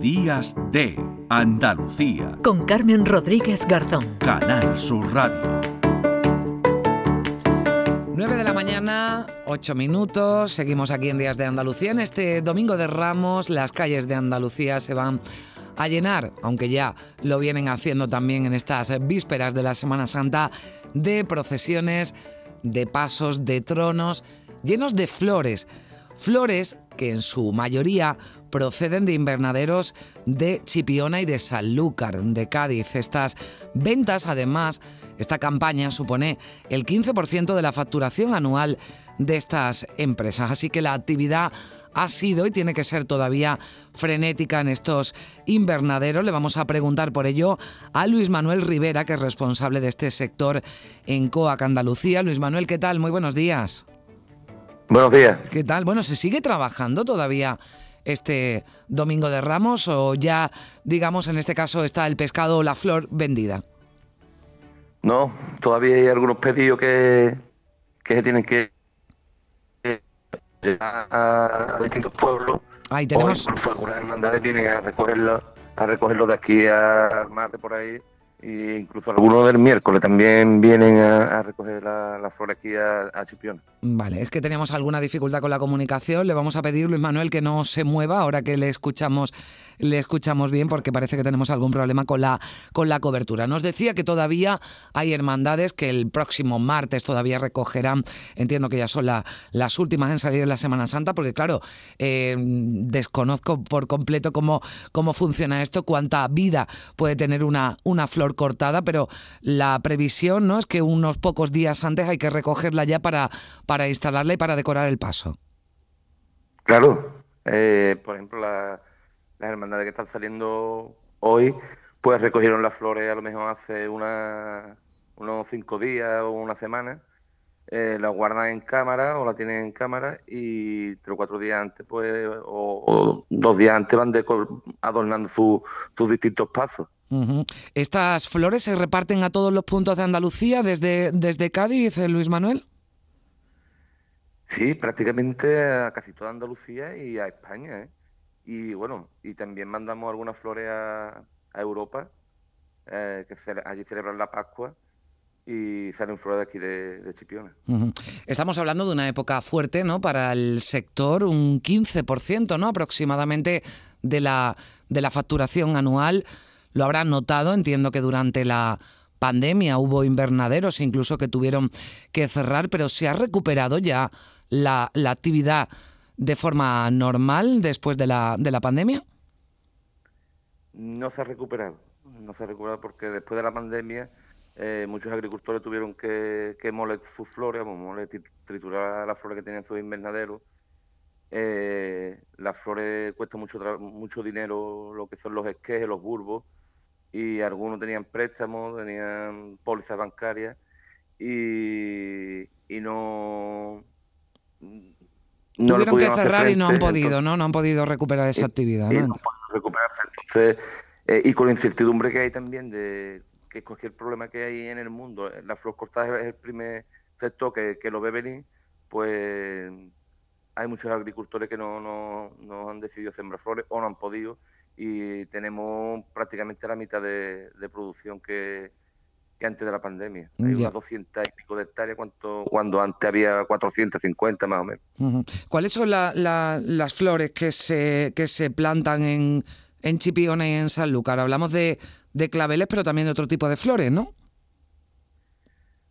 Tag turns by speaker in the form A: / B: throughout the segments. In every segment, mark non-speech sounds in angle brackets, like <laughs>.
A: Días de Andalucía.
B: Con Carmen Rodríguez Garzón.
A: Canal Sur Radio.
C: 9 de la mañana, 8 minutos. Seguimos aquí en Días de Andalucía. En este domingo de Ramos, las calles de Andalucía se van a llenar, aunque ya lo vienen haciendo también en estas vísperas de la Semana Santa, de procesiones, de pasos, de tronos, llenos de flores. Flores que en su mayoría proceden de invernaderos de Chipiona y de Sanlúcar, de Cádiz. Estas ventas, además, esta campaña supone el 15% de la facturación anual de estas empresas. Así que la actividad ha sido y tiene que ser todavía frenética en estos invernaderos. Le vamos a preguntar por ello a Luis Manuel Rivera, que es responsable de este sector en COAC Andalucía. Luis Manuel, ¿qué tal? Muy buenos días.
D: Buenos días.
C: ¿Qué tal? Bueno, ¿se sigue trabajando todavía este domingo de Ramos o ya, digamos, en este caso está el pescado o la flor vendida?
D: No, todavía hay algunos pedidos que, que se tienen que llegar a distintos pueblos.
C: Ahí tenemos.
D: O algunas hermandades vienen a recogerlo, a recogerlo de aquí al martes por ahí e incluso algunos del miércoles también vienen a, recoger las la flores aquí a, a, Chipiona.
C: Vale, es que teníamos alguna dificultad con la comunicación. Le vamos a pedir, Luis Manuel, que no se mueva ahora que le escuchamos, le escuchamos bien, porque parece que tenemos algún problema con la, con la cobertura. Nos decía que todavía hay hermandades que el próximo martes todavía recogerán, entiendo que ya son las últimas en salir en la Semana Santa, porque claro, eh, desconozco por completo cómo, cómo funciona esto, cuánta vida puede tener una, una flor cortada, pero la previsión no es que unos pocos días antes hay que recogerla ya para, para instalarla y para decorar el paso.
D: Claro, eh, por ejemplo, las hermandades que están saliendo hoy, pues recogieron las flores a lo mejor hace una, unos cinco días o una semana. Eh, la guardan en cámara o la tienen en cámara y tres o cuatro días antes, pues, o, dos días antes van adornando sus distintos pasos.
C: ¿Estas flores se reparten a todos los puntos de Andalucía desde, desde Cádiz, eh, Luis Manuel?
D: Sí, prácticamente a casi toda Andalucía y a España. ¿eh? Y bueno, y también mandamos algunas flores a, Europa, eh, que allí celebran la Pascua y salen flores aquí de, de.
C: Estamos hablando de una época fuerte ¿no? para el sector, un 15% ¿no? aproximadamente de la, de la facturación anual lo habrán notado, entiendo que durante la pandemia hubo invernaderos incluso que tuvieron que cerrar, pero ¿se ha recuperado ya la, actividad de forma normal después de la, de la pandemia?
D: No se ha recuperado, no se ha recuperado porque después de la pandemia eh, muchos agricultores tuvieron que, que moler sus flores, moler, triturar las flores que tenían sus invernaderos. Eh, las flores cuestan mucho, mucho dinero, lo que son los esquejes, los bulbos, y algunos tenían préstamos, tenían pólizas bancarias y, y no...
C: no Tuvieron que cerrar y no han podido, ¿no? No han podido recuperar esa actividad.
D: ¿no? recuperarse. Entonces, eh, y con la incertidumbre que hay también de que cualquier problema que hay en el mundo, la flor cortada es el primer sector que, que lo ve venir, pues hay muchos agricultores que no, no, no han decidido sembrar flores o no han podido y tenemos prácticamente la mitad de, producción que, antes de la pandemia. Hay unas 200 y pico de hectáreas cuando, cuando antes había 450 más o menos.
C: ¿Cuáles son las flores que se, que se plantan en, en Chipiona y en Sanlúcar? Hablamos de, de claveles, pero también de otro tipo de flores, ¿no?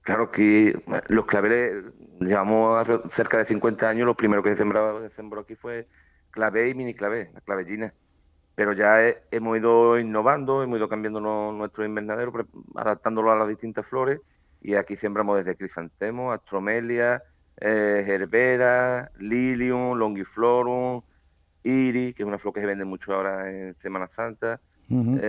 D: Claro que los claveles, llevamos cerca de 50 años, lo primero que se sembró, se sembró aquí fue clave y mini clave, la clavellina pero ya hemos ido innovando, hemos ido cambiando nuestro invernadero, adaptándolo a las distintas flores, y aquí sembramos desde crisantemo, astromelia, eh, gerbera, lilium, longiflorum, iris, que es una flor que se vende mucho ahora en Semana Santa, uh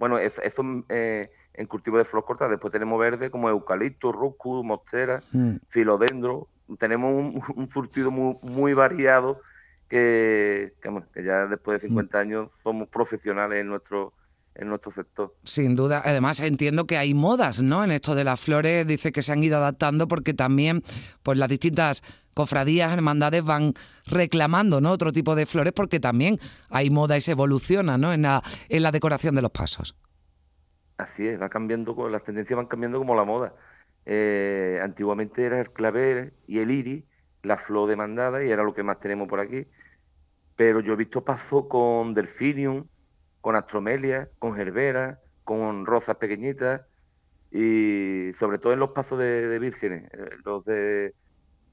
D: bueno, eso, eh, en cultivo de flor corta, después tenemos verde como eucalipto, rúcula, mostera, mm. filodendro, tenemos un, <laughs> un surtido muy, muy variado que, que, ya después de 50 mm. años somos profesionales en nuestro en nuestro sector.
C: Sin duda. Además, entiendo que hay modas, ¿no? En esto de las flores, dice que se han ido adaptando porque también, pues las distintas cofradías, hermandades van reclamando, ¿no? Otro tipo de flores porque también hay moda y se evoluciona, ¿no? En la, en la decoración de los pasos.
D: Así es, va cambiando, las tendencias van cambiando como la moda. Eh, antiguamente era el clavel y el iris, la flor demandada, y era lo que más tenemos por aquí. Pero yo he visto pasos con delfinium, con astromelia, con gerbera, con rosas pequeñitas, y sobre todo en los pasos de, vírgenes, eh, los de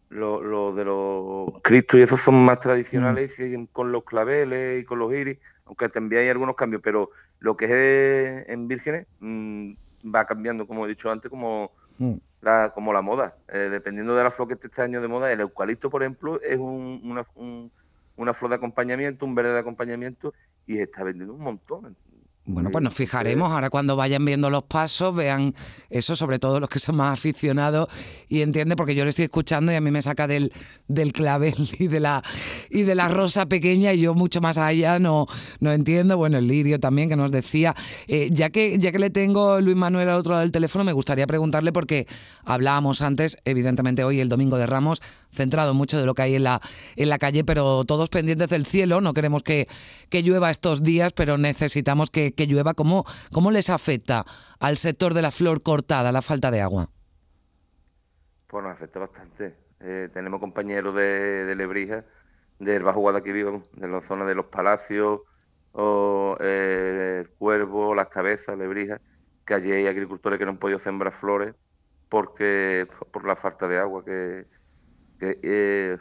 D: los, de los Cristos y esos son más tradicionales mm. con los claveles y con los iris, aunque también hay algunos cambios, pero lo que es en vírgenes mm, va cambiando, como he dicho antes, como mm. La, como la moda. Eh, dependiendo de la flor que esté este año de moda, el eucalipto, por ejemplo, es una, una flor de acompañamiento, un verde de acompañamiento, y se está vendiendo un montón.
C: Bueno, pues nos fijaremos ahora cuando vayan viendo los pasos, vean eso, sobre todo los que son más aficionados y entiende, porque yo lo estoy escuchando y a mí me saca del, del clavel <laughs> y de la y de la rosa pequeña y yo mucho más allá no, no entiendo. Bueno, el lirio también que nos decía. Eh, ya que ya que le tengo Luis Manuel al otro lado del teléfono, me gustaría preguntarle porque hablábamos antes, evidentemente hoy el domingo de Ramos, centrado mucho de lo que hay en la, en la calle, pero todos pendientes del cielo. No queremos que, que llueva estos días, pero necesitamos que, que llueva. ¿Cómo, ¿Cómo les afecta al sector de la flor cortada la falta de agua?
D: Pues nos afecta bastante. Eh, tenemos compañeros de, de Lebrija, del Bajo Guadalquivir, de la zona de los Palacios, o eh, el Cuervo, las Cabezas, Lebrija, que allí hay agricultores que no han podido sembrar flores porque por la falta de agua que, que, eh,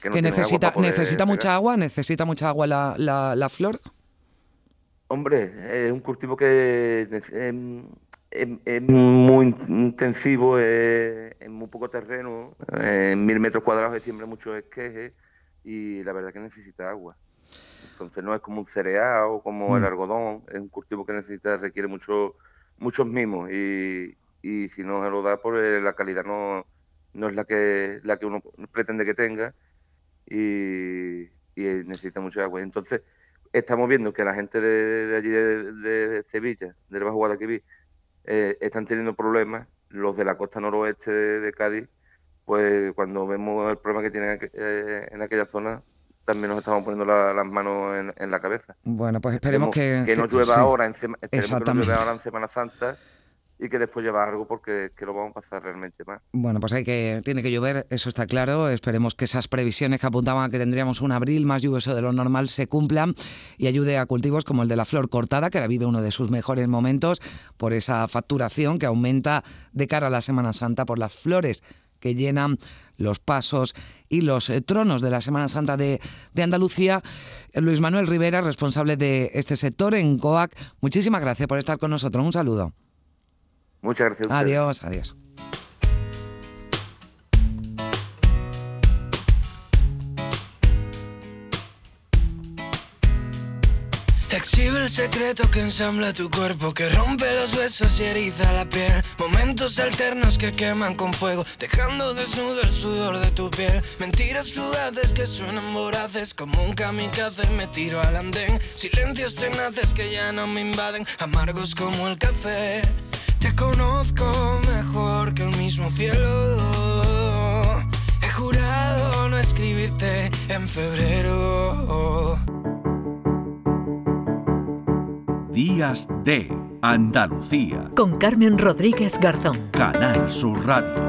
C: que, necesita, necesita mucha agua, necesita mucha agua la, la, flor.
D: Hombre, es un cultivo que es, muy intensivo, en muy poco terreno, en mil metros cuadrados de siembra muchos esquejes y la verdad que necesita agua. Entonces no es como un cereal o como el mm. algodón, es un cultivo que necesita, requiere mucho, muchos mimos y, y si no se lo da, pues la calidad no, no es la que, la que uno pretende que tenga y, necesita mucha agua. Entonces, estamos viendo que la gente de, allí de, Sevilla, del Bajo Guadalquivir, eh, están teniendo problemas. Los de la costa noroeste de, Cádiz, pues cuando vemos el problema que tienen eh, en aquella zona, también nos estamos poniendo las manos en, la cabeza.
C: Bueno, pues esperemos, que,
D: que, no llueva ahora en, ahora en Semana Santa y que después lleva algo porque que lo vamos a pasar realmente mal.
C: Bueno, pues hay que, tiene que llover, eso está claro. Esperemos que esas previsiones que apuntaban a que tendríamos un abril más lluvioso de lo normal se cumplan y ayude a cultivos como el de la flor cortada, que ahora vive uno de sus mejores momentos por esa facturación que aumenta de cara a la Semana Santa por las flores que llenan los pasos y los eh, tronos de la Semana Santa de, de, Andalucía. Luis Manuel Rivera, responsable de este sector en COAC, muchísimas gracias por estar con nosotros. Un saludo.
D: Muchas gracias.
C: Adiós, adiós.
E: Exhibe el secreto que ensambla tu cuerpo, que rompe los huesos y eriza la piel. Momentos alternos que queman con fuego, dejando desnudo el sudor de tu piel. Mentiras fugaces que suenan voraces, como un kamikaze me tiro al andén. Silencios tenaces que ya no me invaden, amargos como el café. Te conozco mejor que el mismo cielo. He jurado no escribirte en febrero.
A: Días de Andalucía.
B: Con Carmen Rodríguez Garzón.
A: Canal Sur Radio.